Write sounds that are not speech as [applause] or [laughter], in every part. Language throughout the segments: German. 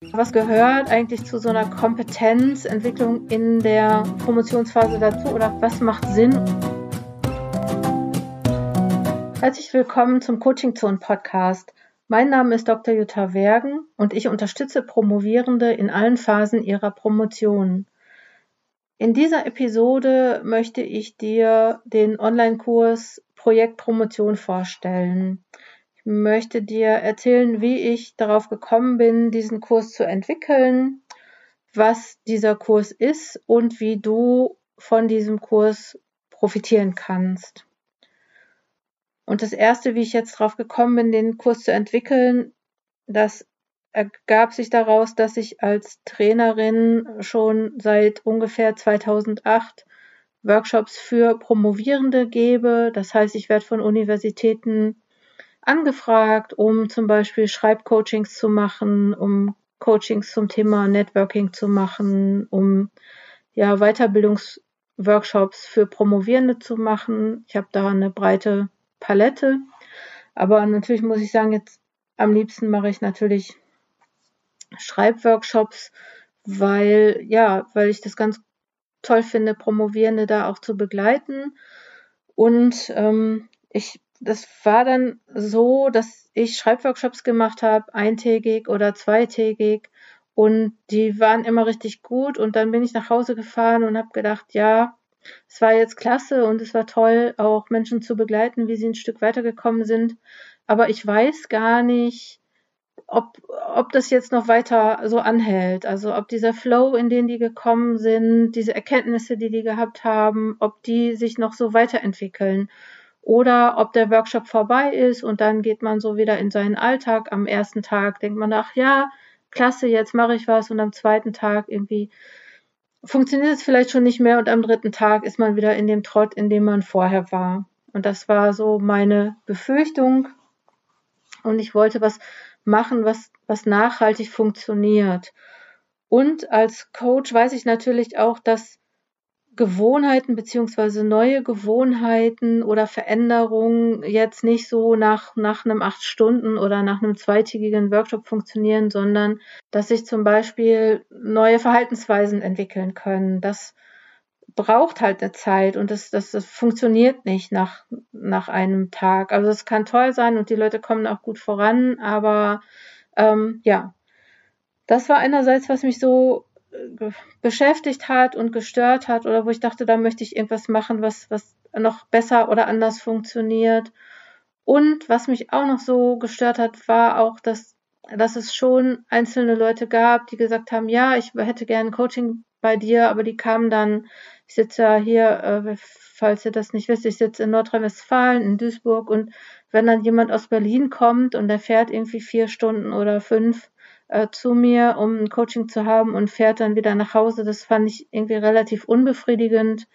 Was gehört eigentlich zu so einer Kompetenzentwicklung in der Promotionsphase dazu oder was macht Sinn? Herzlich willkommen zum Coaching Zone Podcast. Mein Name ist Dr. Jutta Wergen und ich unterstütze Promovierende in allen Phasen ihrer Promotion. In dieser Episode möchte ich dir den Online-Kurs Projekt Promotion vorstellen möchte dir erzählen, wie ich darauf gekommen bin, diesen Kurs zu entwickeln, was dieser Kurs ist und wie du von diesem Kurs profitieren kannst. Und das erste, wie ich jetzt darauf gekommen bin, den Kurs zu entwickeln, das ergab sich daraus, dass ich als Trainerin schon seit ungefähr 2008 Workshops für Promovierende gebe. Das heißt, ich werde von Universitäten angefragt, um zum Beispiel Schreibcoachings zu machen, um Coachings zum Thema Networking zu machen, um ja Weiterbildungsworkshops für Promovierende zu machen. Ich habe da eine breite Palette, aber natürlich muss ich sagen, jetzt am liebsten mache ich natürlich Schreibworkshops, weil ja, weil ich das ganz toll finde, Promovierende da auch zu begleiten. Und ähm, ich das war dann so, dass ich Schreibworkshops gemacht habe, eintägig oder zweitägig. Und die waren immer richtig gut. Und dann bin ich nach Hause gefahren und habe gedacht, ja, es war jetzt klasse und es war toll, auch Menschen zu begleiten, wie sie ein Stück weitergekommen sind. Aber ich weiß gar nicht, ob, ob das jetzt noch weiter so anhält. Also ob dieser Flow, in den die gekommen sind, diese Erkenntnisse, die die gehabt haben, ob die sich noch so weiterentwickeln oder ob der Workshop vorbei ist und dann geht man so wieder in seinen Alltag. Am ersten Tag denkt man, ach ja, klasse, jetzt mache ich was und am zweiten Tag irgendwie funktioniert es vielleicht schon nicht mehr und am dritten Tag ist man wieder in dem Trott, in dem man vorher war. Und das war so meine Befürchtung. Und ich wollte was machen, was, was nachhaltig funktioniert. Und als Coach weiß ich natürlich auch, dass Gewohnheiten beziehungsweise neue Gewohnheiten oder Veränderungen jetzt nicht so nach, nach einem acht Stunden oder nach einem zweitägigen Workshop funktionieren, sondern dass sich zum Beispiel neue Verhaltensweisen entwickeln können. Das braucht halt eine Zeit und das, das, das funktioniert nicht nach, nach einem Tag. Also es kann toll sein und die Leute kommen auch gut voran, aber ähm, ja, das war einerseits, was mich so beschäftigt hat und gestört hat oder wo ich dachte, da möchte ich irgendwas machen, was, was noch besser oder anders funktioniert. Und was mich auch noch so gestört hat, war auch, dass, dass es schon einzelne Leute gab, die gesagt haben, ja, ich hätte gerne Coaching bei dir, aber die kamen dann, ich sitze ja hier, äh, falls ihr das nicht wisst, ich sitze in Nordrhein-Westfalen, in Duisburg und wenn dann jemand aus Berlin kommt und der fährt irgendwie vier Stunden oder fünf äh, zu mir, um ein Coaching zu haben und fährt dann wieder nach Hause. Das fand ich irgendwie relativ unbefriedigend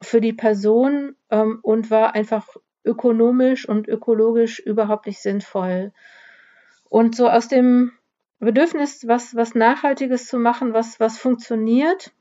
für die Person ähm, und war einfach ökonomisch und ökologisch überhaupt nicht sinnvoll. Und so aus dem Bedürfnis, was, was Nachhaltiges zu machen, was, was funktioniert,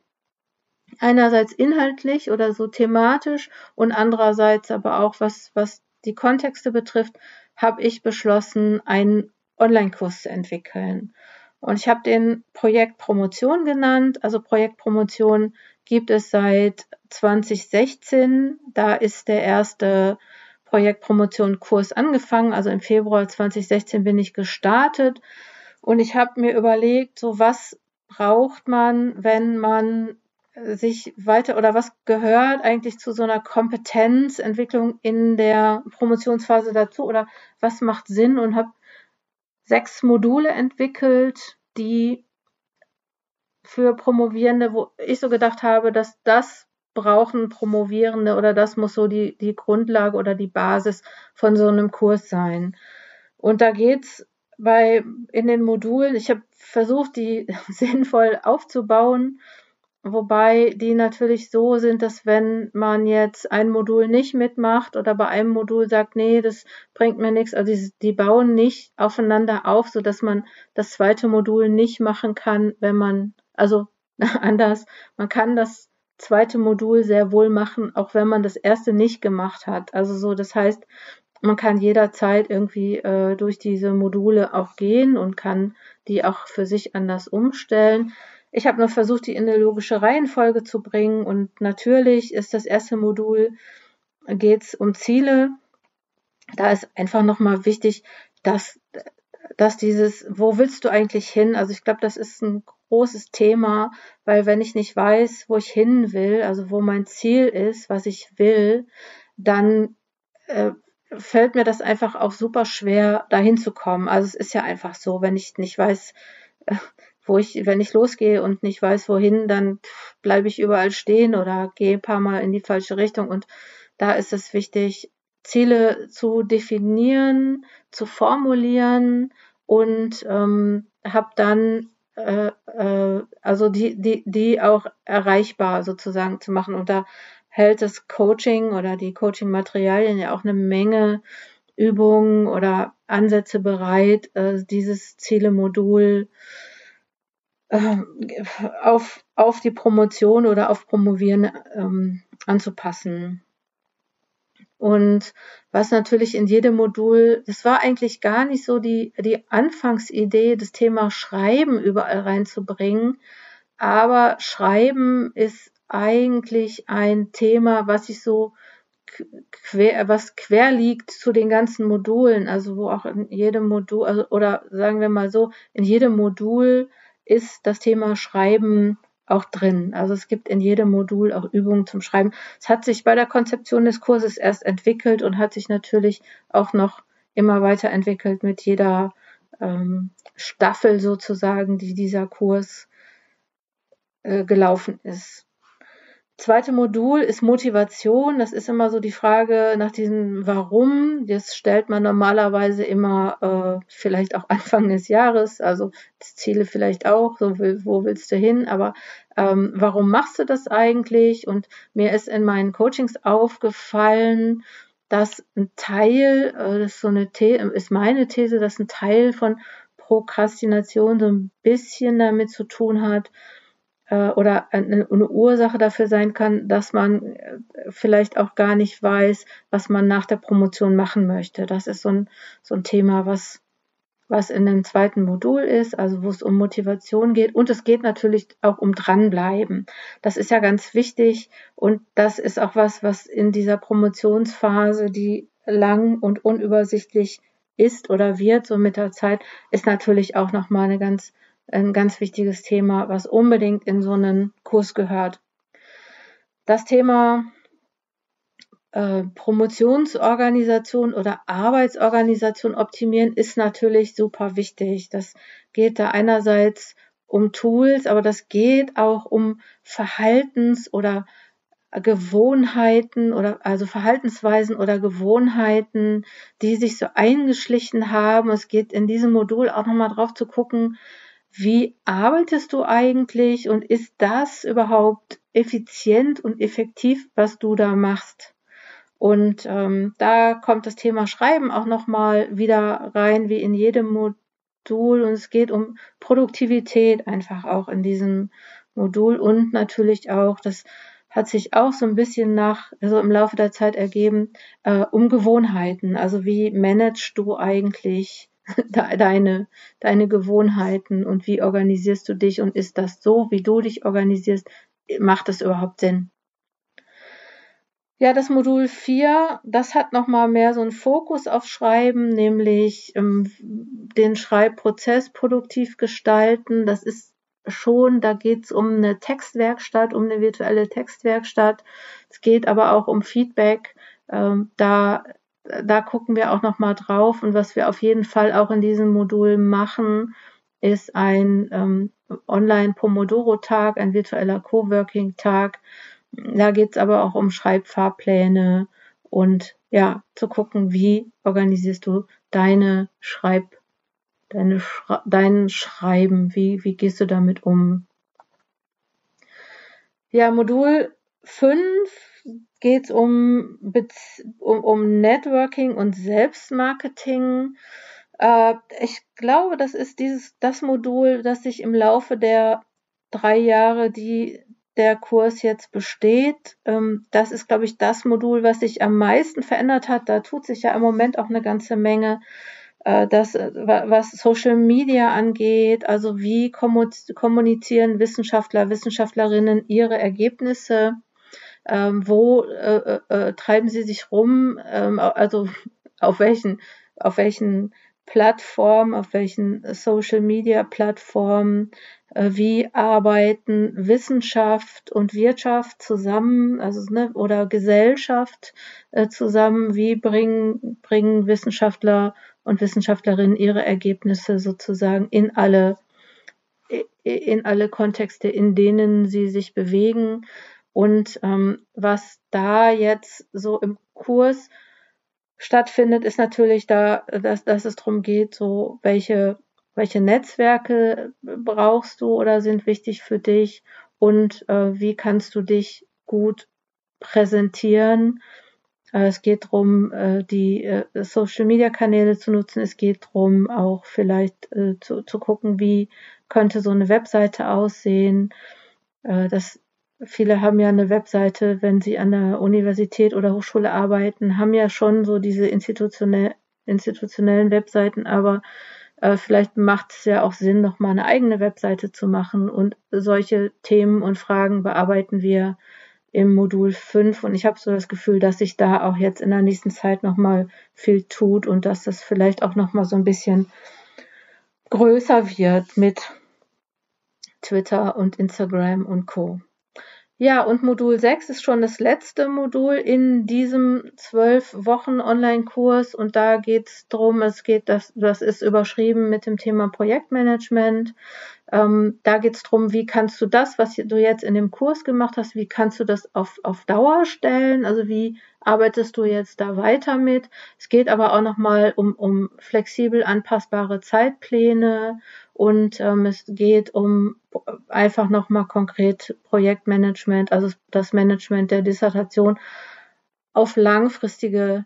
einerseits inhaltlich oder so thematisch und andererseits aber auch was, was die Kontexte betrifft, habe ich beschlossen, einen Online-Kurs zu entwickeln. Und ich habe den Projekt Promotion genannt. Also Projekt Promotion gibt es seit 2016. Da ist der erste Projekt Promotion Kurs angefangen. Also im Februar 2016 bin ich gestartet. Und ich habe mir überlegt, so was braucht man, wenn man sich weiter oder was gehört eigentlich zu so einer Kompetenzentwicklung in der Promotionsphase dazu oder was macht Sinn und habe sechs Module entwickelt, die für Promovierende, wo ich so gedacht habe, dass das brauchen Promovierende oder das muss so die, die Grundlage oder die Basis von so einem Kurs sein. Und da geht's bei in den Modulen, ich habe versucht, die [laughs] sinnvoll aufzubauen Wobei die natürlich so sind, dass wenn man jetzt ein Modul nicht mitmacht oder bei einem Modul sagt, nee, das bringt mir nichts, also die, die bauen nicht aufeinander auf, so dass man das zweite Modul nicht machen kann, wenn man, also [laughs] anders, man kann das zweite Modul sehr wohl machen, auch wenn man das erste nicht gemacht hat. Also so, das heißt, man kann jederzeit irgendwie äh, durch diese Module auch gehen und kann die auch für sich anders umstellen. Ich habe nur versucht, die in eine logische Reihenfolge zu bringen und natürlich ist das erste Modul geht es um Ziele. Da ist einfach nochmal wichtig, dass, dass dieses, wo willst du eigentlich hin? Also ich glaube, das ist ein großes Thema, weil wenn ich nicht weiß, wo ich hin will, also wo mein Ziel ist, was ich will, dann äh, fällt mir das einfach auch super schwer, dahin zu kommen. Also es ist ja einfach so, wenn ich nicht weiß, wo ich, wenn ich losgehe und nicht weiß, wohin, dann bleibe ich überall stehen oder gehe ein paar Mal in die falsche Richtung. Und da ist es wichtig, Ziele zu definieren, zu formulieren und ähm, habe dann äh, äh, also die, die, die auch erreichbar sozusagen zu machen. Und da hält das Coaching oder die Coaching-Materialien ja auch eine Menge Übungen oder Ansätze bereit, äh, dieses Zielemodul äh, auf, auf die Promotion oder auf Promovieren ähm, anzupassen. Und was natürlich in jedem Modul, das war eigentlich gar nicht so die, die Anfangsidee, das Thema Schreiben überall reinzubringen. Aber Schreiben ist eigentlich ein Thema, was sich so quer, was quer liegt zu den ganzen Modulen, also wo auch in jedem Modul, also, oder sagen wir mal so, in jedem Modul ist das Thema Schreiben auch drin. Also es gibt in jedem Modul auch Übungen zum Schreiben. Es hat sich bei der Konzeption des Kurses erst entwickelt und hat sich natürlich auch noch immer weiterentwickelt mit jeder ähm, Staffel sozusagen, die dieser Kurs äh, gelaufen ist zweite Modul ist Motivation. Das ist immer so die Frage nach diesem Warum. Das stellt man normalerweise immer äh, vielleicht auch [laughs] Anfang des Jahres. Also Ziele vielleicht auch. So wo willst du hin? Aber ähm, warum machst du das eigentlich? Und mir ist in meinen Coachings aufgefallen, dass ein Teil, äh, das ist so eine The ist meine These, dass ein Teil von Prokrastination so ein bisschen damit zu tun hat, oder eine, eine Ursache dafür sein kann, dass man äh, vielleicht auch gar nicht weiß, was man nach der Promotion machen möchte. Das ist so ein, so ein Thema, was, was in dem zweiten Modul ist, also wo es um Motivation geht. Und es geht natürlich auch um dranbleiben. Das ist ja ganz wichtig und das ist auch was, was in dieser Promotionsphase, die lang und unübersichtlich ist oder wird, so mit der Zeit, ist natürlich auch nochmal eine ganz ein ganz wichtiges Thema, was unbedingt in so einen Kurs gehört. Das Thema äh, Promotionsorganisation oder Arbeitsorganisation optimieren ist natürlich super wichtig. Das geht da einerseits um Tools, aber das geht auch um Verhaltens- oder Gewohnheiten oder also Verhaltensweisen oder Gewohnheiten, die sich so eingeschlichen haben. Es geht in diesem Modul auch nochmal drauf zu gucken, wie arbeitest du eigentlich und ist das überhaupt effizient und effektiv, was du da machst? Und ähm, da kommt das Thema Schreiben auch nochmal wieder rein, wie in jedem Modul. Und es geht um Produktivität einfach auch in diesem Modul und natürlich auch, das hat sich auch so ein bisschen nach, also im Laufe der Zeit ergeben, äh, um Gewohnheiten. Also wie managst du eigentlich [laughs] deine, deine Gewohnheiten und wie organisierst du dich und ist das so, wie du dich organisierst, macht das überhaupt Sinn? Ja, das Modul 4, das hat nochmal mehr so einen Fokus auf Schreiben, nämlich ähm, den Schreibprozess produktiv gestalten. Das ist schon, da geht es um eine Textwerkstatt, um eine virtuelle Textwerkstatt. Es geht aber auch um Feedback. Ähm, da da gucken wir auch nochmal drauf. Und was wir auf jeden Fall auch in diesem Modul machen, ist ein ähm, Online-Pomodoro-Tag, ein virtueller Coworking-Tag. Da geht es aber auch um Schreibfahrpläne und ja, zu gucken, wie organisierst du deine Schreib, deine Schra dein Schreiben, wie, wie gehst du damit um? Ja, Modul 5 geht es um, um, um Networking und Selbstmarketing. Äh, ich glaube, das ist dieses, das Modul, das sich im Laufe der drei Jahre, die der Kurs jetzt besteht, ähm, das ist, glaube ich, das Modul, was sich am meisten verändert hat. Da tut sich ja im Moment auch eine ganze Menge. Äh, das, äh, was Social Media angeht, also wie kommunizieren Wissenschaftler, Wissenschaftlerinnen ihre Ergebnisse, ähm, wo äh, äh, äh, treiben sie sich rum, ähm, also auf welchen, auf welchen Plattformen, auf welchen Social Media Plattformen, äh, wie arbeiten Wissenschaft und Wirtschaft zusammen, also ne, oder Gesellschaft äh, zusammen, wie bringen, bringen Wissenschaftler und Wissenschaftlerinnen ihre Ergebnisse sozusagen in alle in alle Kontexte, in denen sie sich bewegen. Und ähm, was da jetzt so im Kurs stattfindet, ist natürlich da, dass, dass es darum geht, so welche, welche Netzwerke brauchst du oder sind wichtig für dich und äh, wie kannst du dich gut präsentieren. Äh, es geht darum, äh, die äh, Social-Media-Kanäle zu nutzen. Es geht darum, auch vielleicht äh, zu, zu gucken, wie könnte so eine Webseite aussehen. Das viele haben ja eine Webseite, wenn sie an der Universität oder Hochschule arbeiten, haben ja schon so diese institutionell, institutionellen Webseiten, aber äh, vielleicht macht es ja auch Sinn, noch mal eine eigene Webseite zu machen und solche Themen und Fragen bearbeiten wir im Modul 5 und ich habe so das Gefühl, dass sich da auch jetzt in der nächsten Zeit noch mal viel tut und dass das vielleicht auch noch mal so ein bisschen größer wird mit Twitter und Instagram und Co. Ja, und Modul 6 ist schon das letzte Modul in diesem zwölf Wochen Online-Kurs und da geht es darum, es geht, das, das ist überschrieben mit dem Thema Projektmanagement. Ähm, da geht es darum, wie kannst du das, was du jetzt in dem Kurs gemacht hast, wie kannst du das auf, auf Dauer stellen? Also wie arbeitest du jetzt da weiter mit? Es geht aber auch nochmal um, um flexibel anpassbare Zeitpläne und ähm, es geht um einfach nochmal konkret Projektmanagement, also das Management der Dissertation auf langfristige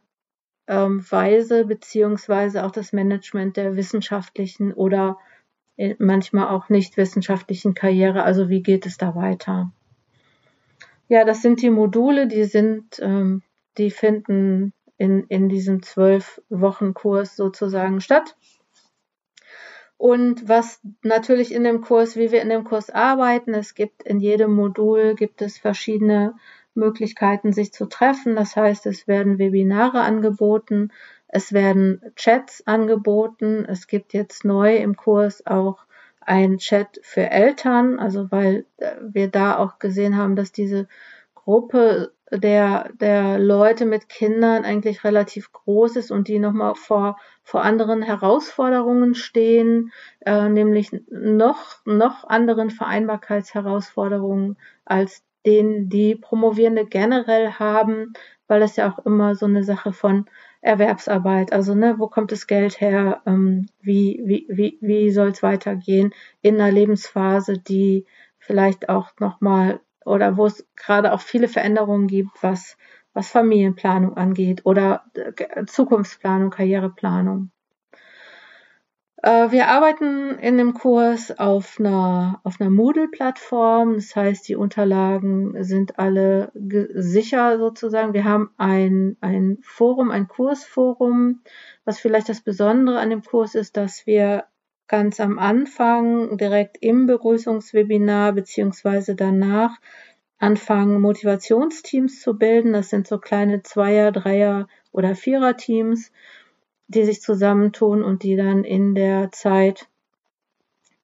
ähm, Weise, beziehungsweise auch das Management der wissenschaftlichen oder manchmal auch nicht wissenschaftlichen Karriere. Also wie geht es da weiter? Ja, das sind die Module, die sind, ähm, die finden in, in diesem zwölf Wochen Kurs sozusagen statt. Und was natürlich in dem Kurs, wie wir in dem Kurs arbeiten, es gibt in jedem Modul gibt es verschiedene Möglichkeiten, sich zu treffen. Das heißt, es werden Webinare angeboten, es werden Chats angeboten. Es gibt jetzt neu im Kurs auch ein Chat für Eltern, also weil äh, wir da auch gesehen haben, dass diese Gruppe der, der Leute mit Kindern eigentlich relativ groß ist und die nochmal vor, vor anderen Herausforderungen stehen, äh, nämlich noch, noch anderen Vereinbarkeitsherausforderungen als denen, die Promovierende generell haben, weil es ja auch immer so eine Sache von Erwerbsarbeit, also ne, wo kommt das Geld her, ähm, wie, wie, wie, wie soll es weitergehen in einer Lebensphase, die vielleicht auch nochmal oder wo es gerade auch viele Veränderungen gibt, was, was Familienplanung angeht oder äh, Zukunftsplanung, Karriereplanung. Äh, wir arbeiten in dem Kurs auf einer, auf einer Moodle-Plattform. Das heißt, die Unterlagen sind alle sicher sozusagen. Wir haben ein, ein Forum, ein Kursforum. Was vielleicht das Besondere an dem Kurs ist, dass wir ganz am Anfang, direkt im Begrüßungswebinar beziehungsweise danach anfangen, Motivationsteams zu bilden. Das sind so kleine Zweier-, Dreier- oder Vierer-Teams, die sich zusammentun und die dann in der Zeit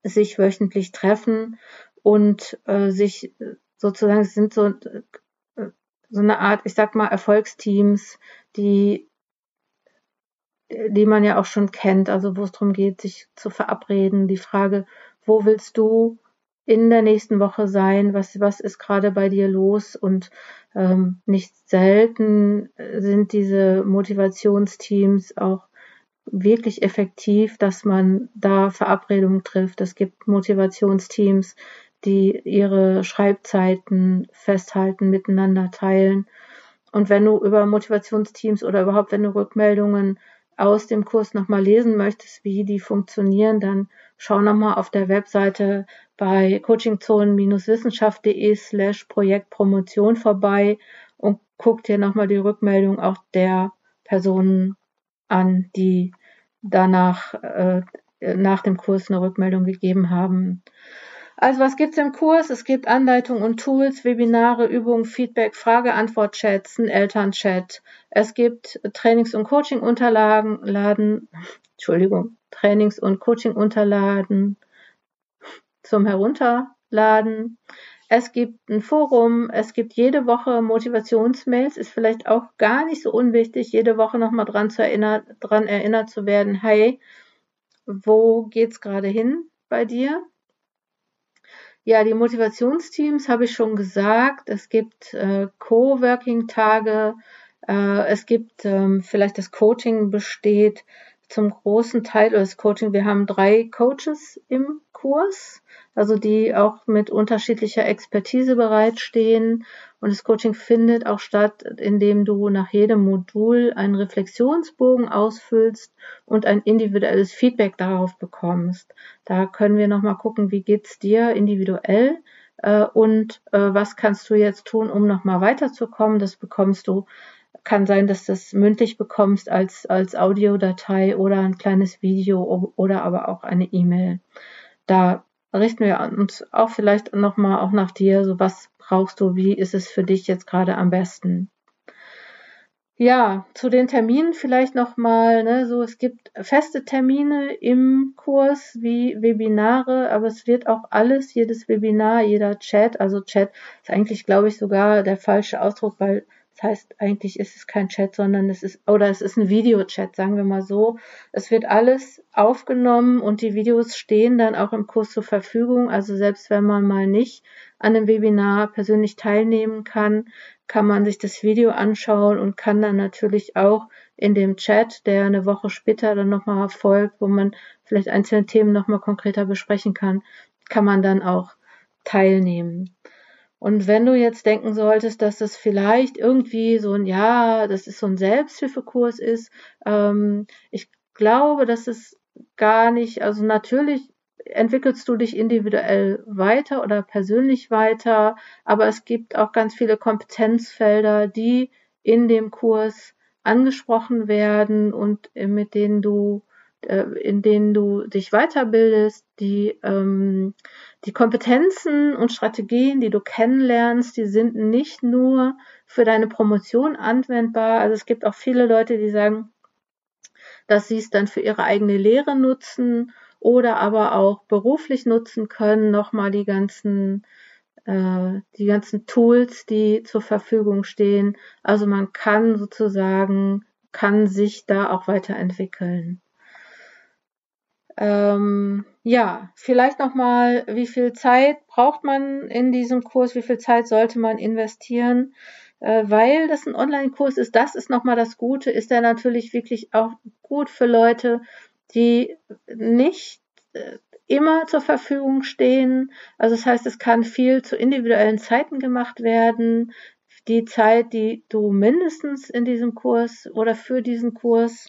sich wöchentlich treffen und äh, sich sozusagen sind so, äh, so eine Art, ich sag mal, Erfolgsteams, die die man ja auch schon kennt, also wo es darum geht, sich zu verabreden. Die Frage, wo willst du in der nächsten Woche sein? Was, was ist gerade bei dir los? Und ähm, nicht selten sind diese Motivationsteams auch wirklich effektiv, dass man da Verabredungen trifft. Es gibt Motivationsteams, die ihre Schreibzeiten festhalten, miteinander teilen. Und wenn du über Motivationsteams oder überhaupt, wenn du Rückmeldungen aus dem Kurs nochmal lesen möchtest, wie die funktionieren, dann schau nochmal auf der Webseite bei coachingzonen-wissenschaft.de slash Projektpromotion vorbei und guck dir nochmal die Rückmeldung auch der Personen an, die danach äh, nach dem Kurs eine Rückmeldung gegeben haben. Also was gibt's im Kurs? Es gibt Anleitungen und Tools, Webinare, Übungen, Feedback, Frage-Antwort-Chats, einen Elternchat. Es gibt Trainings- und Coaching-Unterlagen, Laden, Entschuldigung, Trainings- und Coaching-Unterlagen zum Herunterladen. Es gibt ein Forum, es gibt jede Woche Motivationsmails, ist vielleicht auch gar nicht so unwichtig, jede Woche nochmal dran, zu erinnern, dran erinnert zu werden, hey, wo geht's gerade hin bei dir? Ja, die Motivationsteams habe ich schon gesagt. Es gibt äh, Coworking-Tage. Äh, es gibt ähm, vielleicht das Coaching besteht zum großen Teil das Coaching. Wir haben drei Coaches im Kurs also die auch mit unterschiedlicher Expertise bereitstehen. Und das Coaching findet auch statt, indem du nach jedem Modul einen Reflexionsbogen ausfüllst und ein individuelles Feedback darauf bekommst. Da können wir nochmal gucken, wie geht's dir individuell äh, und äh, was kannst du jetzt tun, um nochmal weiterzukommen. Das bekommst du kann sein, dass du das mündlich bekommst als, als Audiodatei oder ein kleines Video oder aber auch eine E-Mail. Da richten wir uns auch vielleicht nochmal auch nach dir, so was brauchst du, wie ist es für dich jetzt gerade am besten. Ja, zu den Terminen vielleicht nochmal, ne, so es gibt feste Termine im Kurs wie Webinare, aber es wird auch alles, jedes Webinar, jeder Chat, also Chat ist eigentlich, glaube ich, sogar der falsche Ausdruck, weil das heißt, eigentlich ist es kein Chat, sondern es ist, oder es ist ein Videochat, sagen wir mal so. Es wird alles aufgenommen und die Videos stehen dann auch im Kurs zur Verfügung. Also selbst wenn man mal nicht an dem Webinar persönlich teilnehmen kann, kann man sich das Video anschauen und kann dann natürlich auch in dem Chat, der eine Woche später dann nochmal folgt, wo man vielleicht einzelne Themen nochmal konkreter besprechen kann, kann man dann auch teilnehmen. Und wenn du jetzt denken solltest, dass das vielleicht irgendwie so ein, ja, das ist so ein Selbsthilfekurs ist, ähm, ich glaube, dass es gar nicht, also natürlich entwickelst du dich individuell weiter oder persönlich weiter, aber es gibt auch ganz viele Kompetenzfelder, die in dem Kurs angesprochen werden und mit denen du äh, in denen du dich weiterbildest, die, ähm, die Kompetenzen und Strategien, die du kennenlernst, die sind nicht nur für deine Promotion anwendbar. Also es gibt auch viele Leute, die sagen, dass sie es dann für ihre eigene Lehre nutzen oder aber auch beruflich nutzen können, nochmal die ganzen äh, die ganzen Tools, die zur Verfügung stehen. Also man kann sozusagen, kann sich da auch weiterentwickeln. Ähm, ja, vielleicht nochmal, wie viel Zeit braucht man in diesem Kurs, wie viel Zeit sollte man investieren? Äh, weil das ein Online-Kurs ist, das ist nochmal das Gute, ist er natürlich wirklich auch gut für Leute, die nicht äh, immer zur Verfügung stehen. Also das heißt, es kann viel zu individuellen Zeiten gemacht werden. Die Zeit, die du mindestens in diesem Kurs oder für diesen Kurs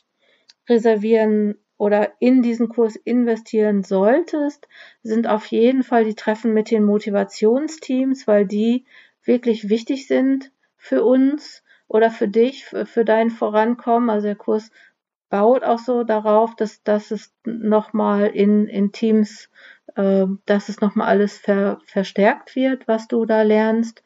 reservieren oder in diesen Kurs investieren solltest, sind auf jeden Fall die Treffen mit den Motivationsteams, weil die wirklich wichtig sind für uns oder für dich, für, dein Vorankommen. Also der Kurs baut auch so darauf, dass, dass es nochmal in, in Teams, äh, dass es nochmal alles ver, verstärkt wird, was du da lernst.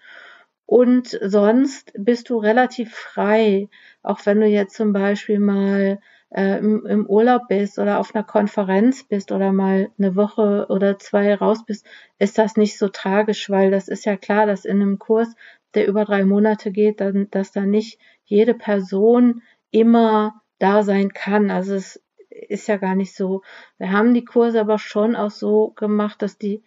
Und sonst bist du relativ frei, auch wenn du jetzt zum Beispiel mal äh, im, im Urlaub bist oder auf einer Konferenz bist oder mal eine Woche oder zwei raus bist, ist das nicht so tragisch, weil das ist ja klar, dass in einem Kurs, der über drei Monate geht, dann, dass da nicht jede Person immer da sein kann. Also es ist ja gar nicht so. Wir haben die Kurse aber schon auch so gemacht, dass die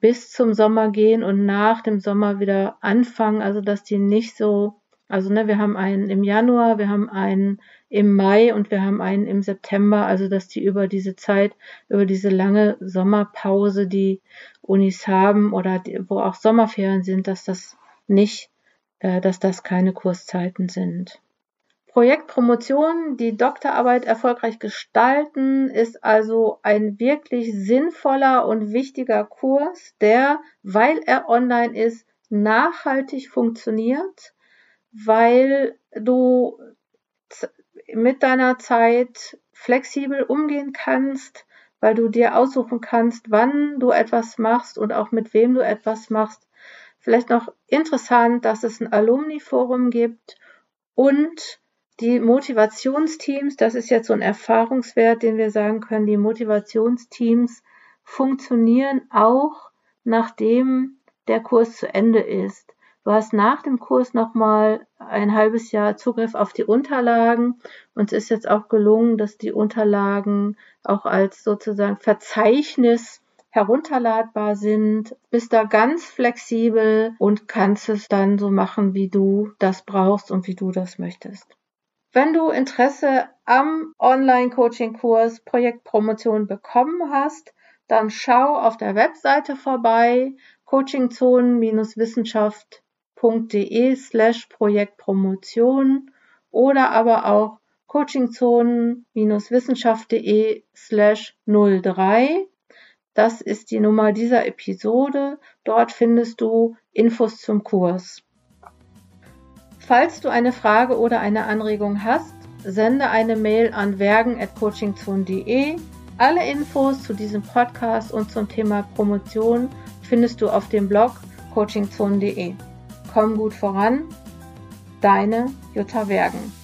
bis zum Sommer gehen und nach dem Sommer wieder anfangen, also dass die nicht so also ne, wir haben einen im Januar, wir haben einen im Mai und wir haben einen im September. Also dass die über diese Zeit, über diese lange Sommerpause, die Unis haben oder die, wo auch Sommerferien sind, dass das nicht, äh, dass das keine Kurszeiten sind. Projektpromotion, die Doktorarbeit erfolgreich gestalten, ist also ein wirklich sinnvoller und wichtiger Kurs, der, weil er online ist, nachhaltig funktioniert, weil du mit deiner Zeit flexibel umgehen kannst, weil du dir aussuchen kannst, wann du etwas machst und auch mit wem du etwas machst. Vielleicht noch interessant, dass es ein Alumni-Forum gibt und die Motivationsteams, das ist jetzt so ein Erfahrungswert, den wir sagen können, die Motivationsteams funktionieren auch, nachdem der Kurs zu Ende ist. Du hast nach dem Kurs nochmal ein halbes Jahr Zugriff auf die Unterlagen. und es ist jetzt auch gelungen, dass die Unterlagen auch als sozusagen Verzeichnis herunterladbar sind, bist da ganz flexibel und kannst es dann so machen, wie du das brauchst und wie du das möchtest. Wenn du Interesse am Online-Coaching-Kurs Projektpromotion bekommen hast, dann schau auf der Webseite vorbei, coachingzonen-wissenschaft.de slash Projektpromotion oder aber auch coachingzonen-wissenschaft.de slash 03. Das ist die Nummer dieser Episode. Dort findest du Infos zum Kurs. Falls du eine Frage oder eine Anregung hast, sende eine Mail an wergen.coachingzone.de. Alle Infos zu diesem Podcast und zum Thema Promotion findest du auf dem Blog coachingzone.de. Komm gut voran, deine Jutta Wergen.